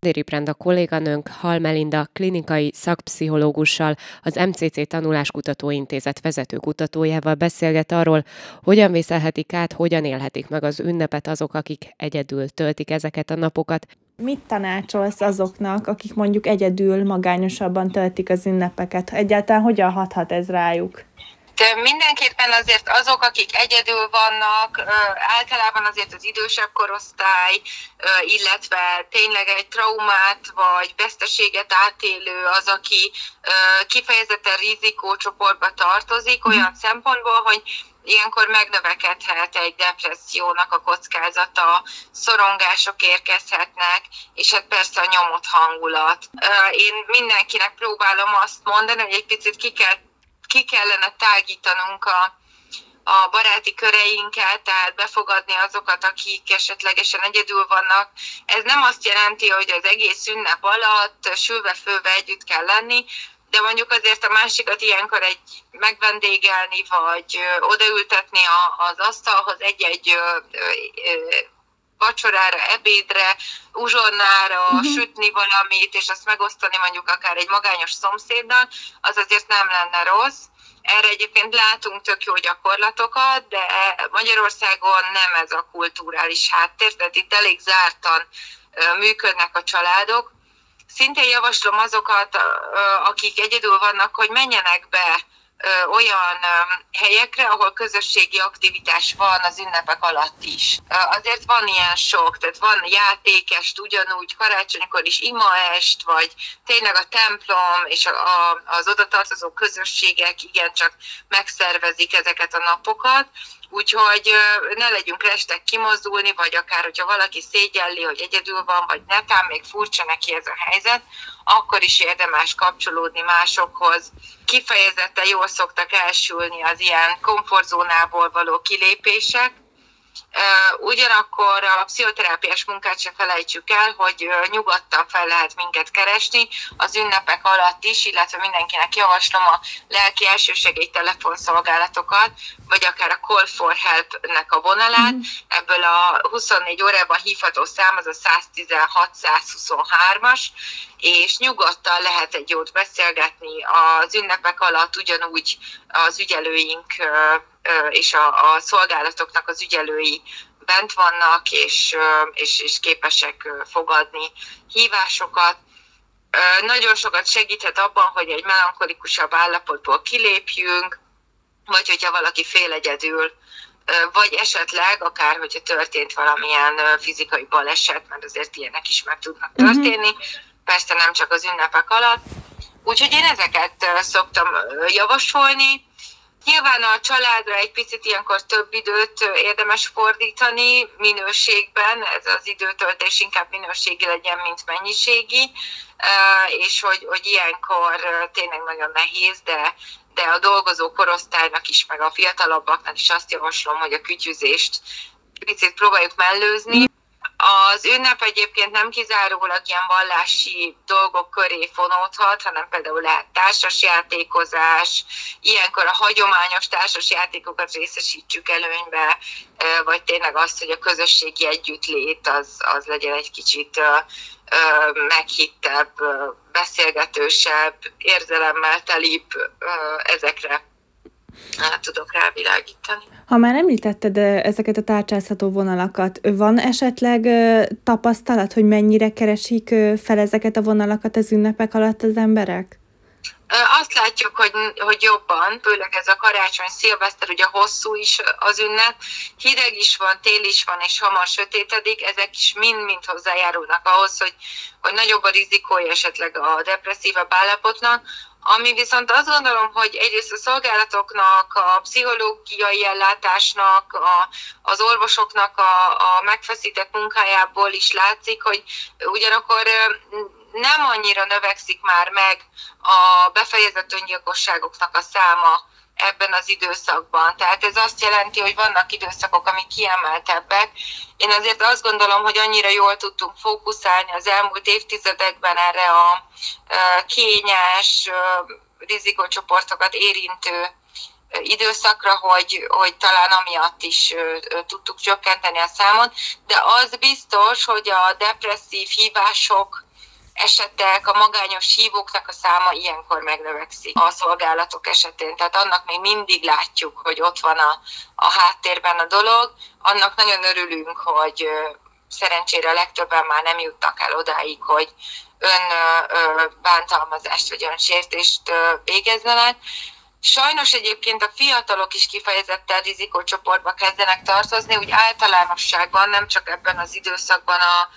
Déri Brenda kolléganőnk Hal Melinda klinikai szakpszichológussal, az MCC Tanuláskutató Intézet vezető kutatójával beszélget arról, hogyan vészelhetik át, hogyan élhetik meg az ünnepet azok, akik egyedül töltik ezeket a napokat. Mit tanácsolsz azoknak, akik mondjuk egyedül magányosabban töltik az ünnepeket? Egyáltalán hogyan hathat ez rájuk? Mindenképpen azért azok, akik egyedül vannak, általában azért az idősebb korosztály, illetve tényleg egy traumát vagy veszteséget átélő az, aki kifejezetten rizikócsoportba tartozik, mhm. olyan szempontból, hogy ilyenkor megnövekedhet egy depressziónak a kockázata, szorongások érkezhetnek, és hát persze a nyomott hangulat. Én mindenkinek próbálom azt mondani, hogy egy picit ki kell ki kellene tágítanunk a, a baráti köreinket, tehát befogadni azokat, akik esetlegesen egyedül vannak. Ez nem azt jelenti, hogy az egész ünnep alatt sülve-főve együtt kell lenni, de mondjuk azért a másikat ilyenkor egy megvendégelni, vagy odaültetni az asztalhoz egy-egy vacsorára, ebédre, uzsonnára, uh-huh. sütni valamit, és azt megosztani mondjuk akár egy magányos szomszéddal, az azért nem lenne rossz. Erre egyébként látunk tök jó gyakorlatokat, de Magyarországon nem ez a kulturális háttér, tehát itt elég zártan működnek a családok. Szintén javaslom azokat, akik egyedül vannak, hogy menjenek be olyan helyekre, ahol közösségi aktivitás van az ünnepek alatt is. Azért van ilyen sok, tehát van játékest ugyanúgy, karácsonykor is imaest, vagy tényleg a templom és a, a, az oda közösségek igencsak megszervezik ezeket a napokat, Úgyhogy ne legyünk restek kimozdulni, vagy akár, hogyha valaki szégyelli, hogy egyedül van, vagy netán még furcsa neki ez a helyzet, akkor is érdemes kapcsolódni másokhoz. Kifejezetten jól szoktak elsülni az ilyen komfortzónából való kilépések, Ugyanakkor a pszichoterápiás munkát se felejtsük el, hogy nyugodtan fel lehet minket keresni az ünnepek alatt is, illetve mindenkinek javaslom a lelki elsősegély telefonszolgálatokat, vagy akár a Call for Help-nek a vonalát. Mm. Ebből a 24 órában hívható szám az a 116-123-as, és nyugodtan lehet egy jót beszélgetni az ünnepek alatt, ugyanúgy az ügyelőink és a, a szolgálatoknak az ügyelői bent vannak, és, és, és képesek fogadni hívásokat. Nagyon sokat segíthet abban, hogy egy melankolikusabb állapotból kilépjünk, vagy hogyha valaki fél egyedül, vagy esetleg akár, hogyha történt valamilyen fizikai baleset, mert azért ilyenek is meg tudnak mhm. történni, persze nem csak az ünnepek alatt. Úgyhogy én ezeket szoktam javasolni, Nyilván a családra egy picit ilyenkor több időt érdemes fordítani minőségben, ez az időtöltés inkább minőségi legyen, mint mennyiségi, és hogy, hogy ilyenkor tényleg nagyon nehéz, de, de a dolgozó korosztálynak is, meg a fiatalabbaknak is azt javaslom, hogy a kütyüzést picit próbáljuk mellőzni, az ünnep egyébként nem kizárólag ilyen vallási dolgok köré fonódhat, hanem például lehet társasjátékozás, ilyenkor a hagyományos társasjátékokat részesítsük előnybe, vagy tényleg azt, hogy a közösségi együttlét az, az legyen egy kicsit meghittebb, beszélgetősebb, érzelemmel telibb ezekre tudok rávilágítani. Ha már említetted ezeket a tárcsázható vonalakat, van esetleg tapasztalat, hogy mennyire keresik fel ezeket a vonalakat az ünnepek alatt az emberek? Azt látjuk, hogy, hogy jobban, főleg ez a karácsony, szilveszter, ugye hosszú is az ünnep, hideg is van, tél is van, és hamar sötétedik, ezek is mind-mind hozzájárulnak ahhoz, hogy, hogy nagyobb a rizikója esetleg a depresszívabb állapotnak. Ami viszont azt gondolom, hogy egyrészt a szolgálatoknak, a pszichológiai ellátásnak, a, az orvosoknak a, a megfeszített munkájából is látszik, hogy ugyanakkor nem annyira növekszik már meg a befejezett öngyilkosságoknak a száma ebben az időszakban. Tehát ez azt jelenti, hogy vannak időszakok, amik kiemeltebbek. Én azért azt gondolom, hogy annyira jól tudtunk fókuszálni az elmúlt évtizedekben erre a kényes rizikócsoportokat érintő időszakra, hogy, hogy talán amiatt is tudtuk csökkenteni a számot, de az biztos, hogy a depresszív hívások, esetek, a magányos hívóknak a száma ilyenkor megnövekszik a szolgálatok esetén. Tehát annak még mindig látjuk, hogy ott van a, a háttérben a dolog. Annak nagyon örülünk, hogy szerencsére a legtöbben már nem jutnak el odáig, hogy ön bántalmazást vagy önsértést végezzenek. Sajnos egyébként a fiatalok is kifejezetten rizikócsoportba kezdenek tartozni, úgy általánosságban, nem csak ebben az időszakban a,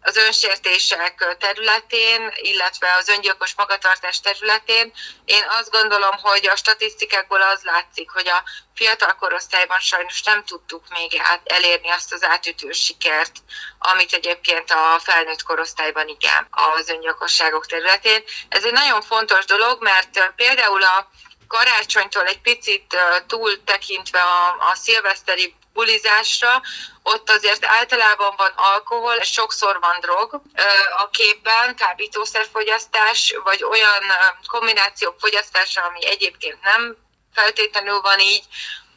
az önsértések területén, illetve az öngyilkos magatartás területén. Én azt gondolom, hogy a statisztikákból az látszik, hogy a fiatal korosztályban sajnos nem tudtuk még elérni azt az átütő sikert, amit egyébként a felnőtt korosztályban igen, az öngyilkosságok területén. Ez egy nagyon fontos dolog, mert például a karácsonytól egy picit túl tekintve a, a szilveszteri bulizásra, ott azért általában van alkohol, sokszor van drog a képben, kábítószerfogyasztás, vagy olyan kombinációk fogyasztása, ami egyébként nem feltétlenül van így,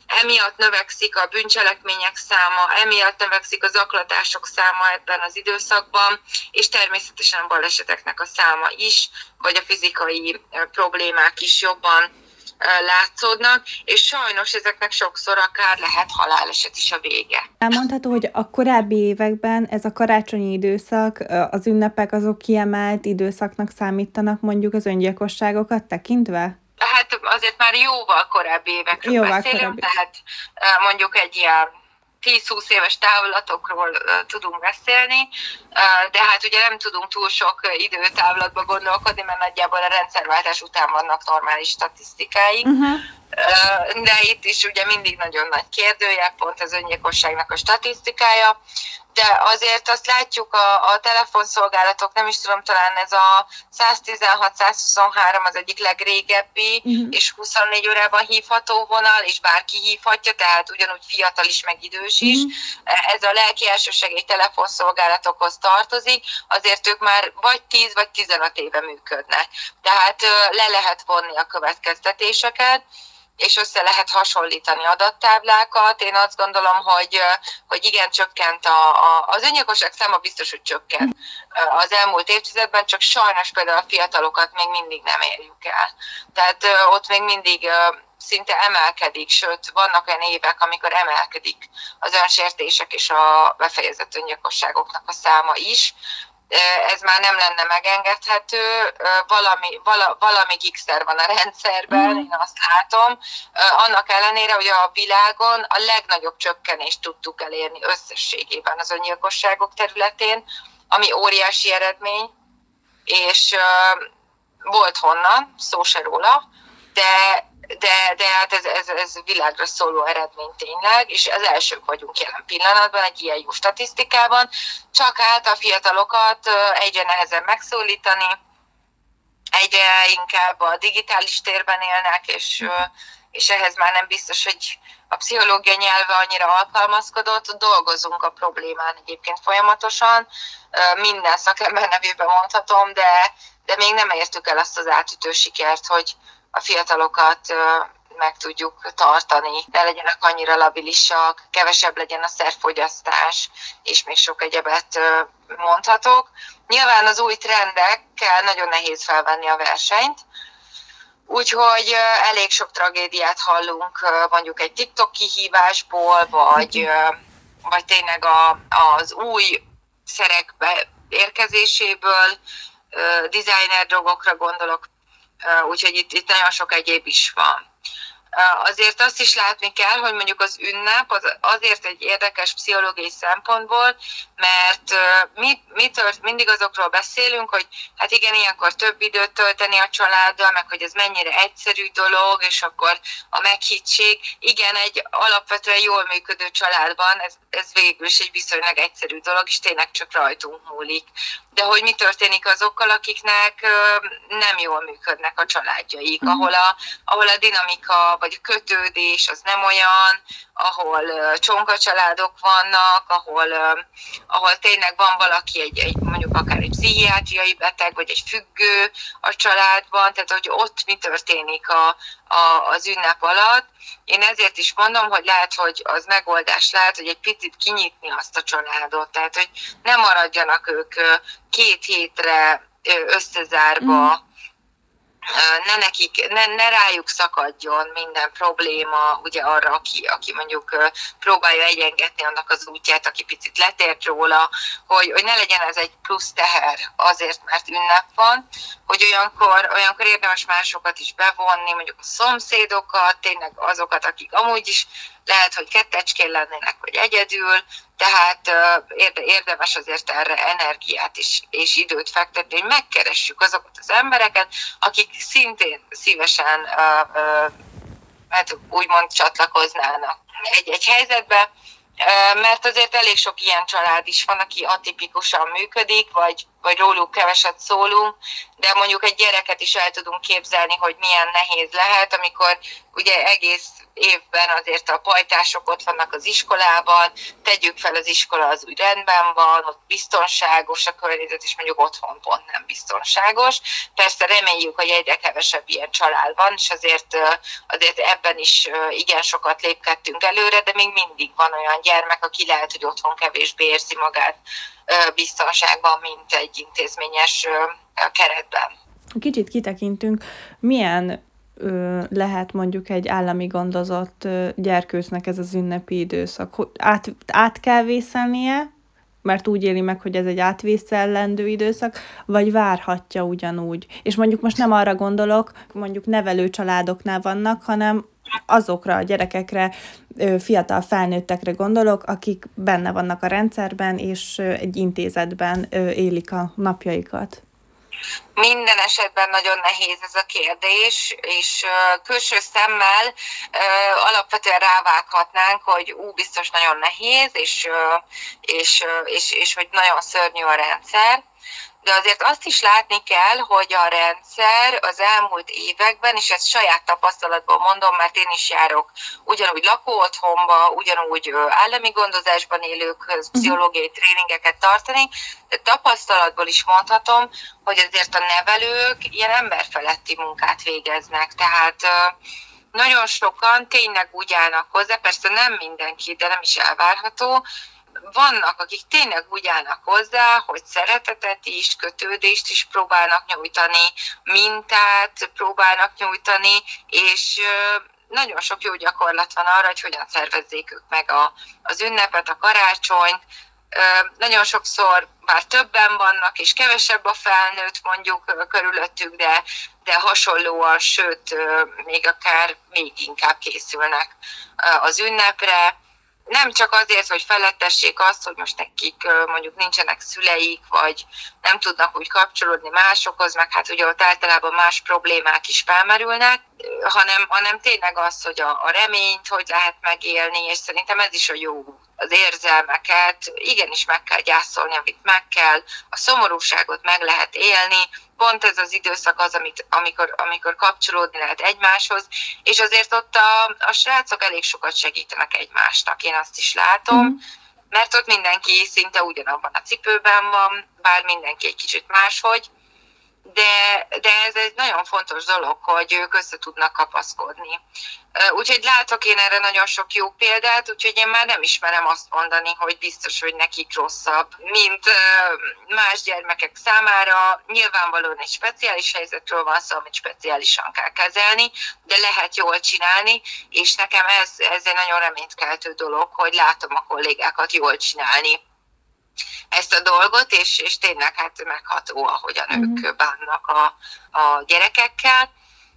emiatt növekszik a bűncselekmények száma, emiatt növekszik az aklatások száma ebben az időszakban, és természetesen a baleseteknek a száma is, vagy a fizikai problémák is jobban látszódnak, és sajnos ezeknek sokszor akár lehet haláleset is a vége. Elmondható, hogy a korábbi években ez a karácsonyi időszak, az ünnepek azok kiemelt időszaknak számítanak mondjuk az öngyilkosságokat tekintve? Hát azért már jóval korábbi évekről jóval beszélünk, korábbi. tehát mondjuk egy ilyen 10-20 éves távlatokról uh, tudunk beszélni, de hát ugye nem tudunk túl sok időtávlatba gondolkodni, mert nagyjából a rendszerváltás után vannak normális statisztikáink. Uh-huh. Uh, de itt is ugye mindig nagyon nagy kérdője, pont az öngyilkosságnak a statisztikája de azért azt látjuk a, a telefonszolgálatok, nem is tudom, talán ez a 116-123 az egyik legrégebbi, uh-huh. és 24 órában hívható vonal, és bárki hívhatja, tehát ugyanúgy fiatal is, meg idős is. Uh-huh. Ez a lelki elsősegély telefonszolgálatokhoz tartozik, azért ők már vagy 10 vagy 15 éve működnek. Tehát le lehet vonni a következtetéseket és össze lehet hasonlítani adattáblákat. Én azt gondolom, hogy, hogy igen, csökkent a, a, az öngyilkosság száma biztos, hogy csökkent az elmúlt évtizedben, csak sajnos például a fiatalokat még mindig nem érjük el. Tehát ott még mindig szinte emelkedik, sőt, vannak olyan évek, amikor emelkedik az önsértések és a befejezett öngyilkosságoknak a száma is ez már nem lenne megengedhető, valami, vala, valami gigszer van a rendszerben, mm. én azt látom, annak ellenére, hogy a világon a legnagyobb csökkenést tudtuk elérni összességében az öngyilkosságok területén, ami óriási eredmény, és volt honnan, szó se róla, de de, de hát ez, ez, ez világra szóló eredmény tényleg, és az elsők vagyunk jelen pillanatban egy ilyen jó statisztikában, csak hát a fiatalokat egyre nehezebb megszólítani, egyre inkább a digitális térben élnek, és, és ehhez már nem biztos, hogy a pszichológia nyelve annyira alkalmazkodott, dolgozunk a problémán egyébként folyamatosan, minden szakember nevében mondhatom, de, de még nem értük el azt az átütő sikert, hogy, a fiatalokat meg tudjuk tartani, ne legyenek annyira labilisak, kevesebb legyen a szerfogyasztás, és még sok egyebet mondhatok. Nyilván az új trendekkel nagyon nehéz felvenni a versenyt, úgyhogy elég sok tragédiát hallunk mondjuk egy TikTok kihívásból, vagy, vagy tényleg a, az új szerek érkezéséből, designer dolgokra gondolok úgyhogy itt, itt nagyon sok egyéb is van. Azért azt is látni kell, hogy mondjuk az ünnep az azért egy érdekes pszichológiai szempontból, mert mi, mi tört, mindig azokról beszélünk, hogy hát igen, ilyenkor több időt tölteni a családdal, meg hogy ez mennyire egyszerű dolog, és akkor a meghittség. Igen, egy alapvetően jól működő családban ez, ez végül is egy viszonylag egyszerű dolog, és tényleg csak rajtunk múlik. De hogy mi történik azokkal, akiknek nem jól működnek a családjaik, mm. ahol a, ahol a dinamika vagy a kötődés az nem olyan, ahol csonka családok vannak, ahol, ahol tényleg van valaki, egy, egy mondjuk akár egy pszichiátriai beteg, vagy egy függő a családban, tehát hogy ott mi történik a, a, az ünnep alatt. Én ezért is mondom, hogy lehet, hogy az megoldás lehet, hogy egy picit kinyitni azt a családot, tehát hogy nem maradjanak ők két hétre összezárva, mm ne nekik, ne, ne rájuk szakadjon minden probléma, ugye arra, aki, aki mondjuk próbálja egyengetni annak az útját, aki picit letért róla, hogy, hogy ne legyen ez egy plusz teher azért, mert ünnep van, hogy olyankor, olyankor érdemes másokat is bevonni, mondjuk a szomszédokat, tényleg azokat, akik amúgy is lehet, hogy kettecskén lennének, vagy egyedül, tehát érdemes azért erre energiát is, és időt fektetni, hogy megkeressük azokat az embereket, akik szintén szívesen hát úgymond csatlakoznának egy-egy helyzetbe, mert azért elég sok ilyen család is van, aki atipikusan működik, vagy, vagy róluk keveset szólunk, de mondjuk egy gyereket is el tudunk képzelni, hogy milyen nehéz lehet, amikor ugye egész évben azért a pajtások ott vannak az iskolában, tegyük fel az iskola az úgy rendben van, ott biztonságos a környezet, és mondjuk otthon pont nem biztonságos. Persze reméljük, hogy egyre kevesebb ilyen család van, és azért, azért ebben is igen sokat lépkedtünk előre, de még mindig van olyan gyermek, aki lehet, hogy otthon kevésbé érzi magát biztonságban, mint egy intézményes keretben. Kicsit kitekintünk, milyen lehet mondjuk egy állami gondozott gyerkőcnek ez az ünnepi időszak? Át, át kell vészelnie, mert úgy éli meg, hogy ez egy átvészellendő időszak, vagy várhatja ugyanúgy. És mondjuk most nem arra gondolok, mondjuk nevelő családoknál vannak, hanem azokra a gyerekekre, fiatal felnőttekre gondolok, akik benne vannak a rendszerben, és egy intézetben élik a napjaikat. Minden esetben nagyon nehéz ez a kérdés, és külső szemmel alapvetően rávághatnánk, hogy ú, biztos nagyon nehéz, és, és, és, és hogy nagyon szörnyű a rendszer de azért azt is látni kell, hogy a rendszer az elmúlt években, és ezt saját tapasztalatból mondom, mert én is járok ugyanúgy lakóotthonba, ugyanúgy állami gondozásban élőkhöz mhm. pszichológiai tréningeket tartani, de tapasztalatból is mondhatom, hogy azért a nevelők ilyen emberfeletti munkát végeznek, tehát nagyon sokan tényleg úgy állnak hozzá, persze nem mindenki, de nem is elvárható, vannak, akik tényleg úgy állnak hozzá, hogy szeretetet is, kötődést is próbálnak nyújtani, mintát próbálnak nyújtani, és nagyon sok jó gyakorlat van arra, hogy hogyan szervezzék ők meg a, az ünnepet, a karácsonyt. Nagyon sokszor bár többen vannak, és kevesebb a felnőtt mondjuk körülöttük, de, de hasonlóan, sőt, még akár még inkább készülnek az ünnepre nem csak azért, hogy felettessék azt, hogy most nekik mondjuk nincsenek szüleik, vagy nem tudnak úgy kapcsolódni másokhoz, meg hát ugye ott általában más problémák is felmerülnek, hanem, hanem tényleg az, hogy a, a reményt hogy lehet megélni, és szerintem ez is a jó az érzelmeket, igenis meg kell gyászolni, amit meg kell, a szomorúságot meg lehet élni, pont ez az időszak az, amit, amikor, amikor kapcsolódni lehet egymáshoz, és azért ott a, a srácok elég sokat segítenek egymásnak, én azt is látom, mm. mert ott mindenki szinte ugyanabban a cipőben van, bár mindenki egy kicsit máshogy, de, de ez egy nagyon fontos dolog, hogy ők össze tudnak kapaszkodni. Úgyhogy látok én erre nagyon sok jó példát, úgyhogy én már nem ismerem azt mondani, hogy biztos, hogy nekik rosszabb, mint más gyermekek számára. Nyilvánvalóan egy speciális helyzetről van szó, amit speciálisan kell kezelni, de lehet jól csinálni, és nekem ez, ez egy nagyon reménykeltő dolog, hogy látom a kollégákat jól csinálni ezt a dolgot, és, és tényleg hát megható, ahogyan mm-hmm. ők bánnak a, a gyerekekkel.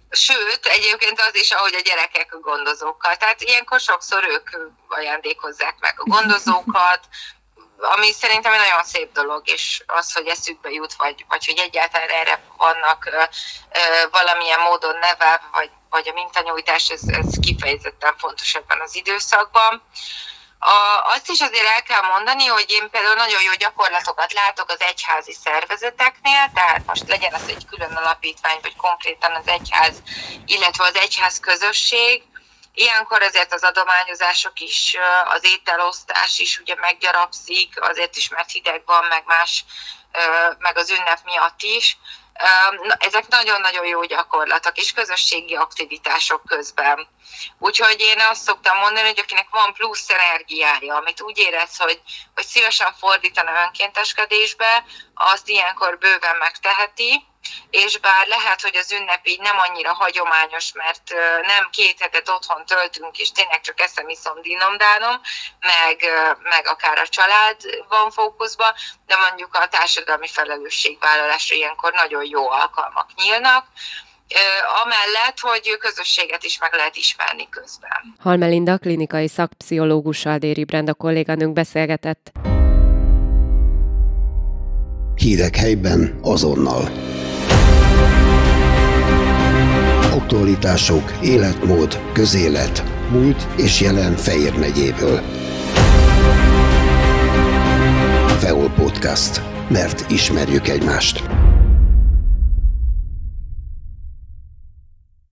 Sőt, egyébként az is, ahogy a gyerekek a gondozókkal. Tehát ilyenkor sokszor ők ajándékozzák meg a gondozókat, ami szerintem egy nagyon szép dolog, és az, hogy eszükbe jut, vagy, vagy hogy egyáltalán erre vannak ö, ö, valamilyen módon neve, vagy, vagy a mintanyújtás, ez, ez kifejezetten fontos ebben az időszakban. A, azt is azért el kell mondani, hogy én például nagyon jó gyakorlatokat látok az egyházi szervezeteknél, tehát most legyen az egy külön alapítvány, vagy konkrétan az egyház, illetve az egyház közösség, Ilyenkor ezért az adományozások is, az ételosztás is ugye meggyarapszik, azért is, mert hideg van, meg más, meg az ünnep miatt is. Ezek nagyon-nagyon jó gyakorlatok és közösségi aktivitások közben. Úgyhogy én azt szoktam mondani, hogy akinek van plusz energiája, amit úgy érez, hogy, hogy szívesen fordítana önkénteskedésbe, azt ilyenkor bőven megteheti, és bár lehet, hogy az ünnep így nem annyira hagyományos, mert nem két hetet otthon töltünk, és tényleg csak eszem, iszom, dinomdánom, meg, meg akár a család van fókuszban, de mondjuk a társadalmi felelősségvállalásra ilyenkor nagyon jó alkalmak nyílnak, amellett, hogy közösséget is meg lehet ismerni közben. Halmelinda klinikai szakpszichológussal Déri Brenda kolléganőnk beszélgetett. Hírek helyben azonnal. Aktualitások, életmód, közélet, múlt és jelen Fejér megyéből. Feol Podcast. Mert ismerjük egymást.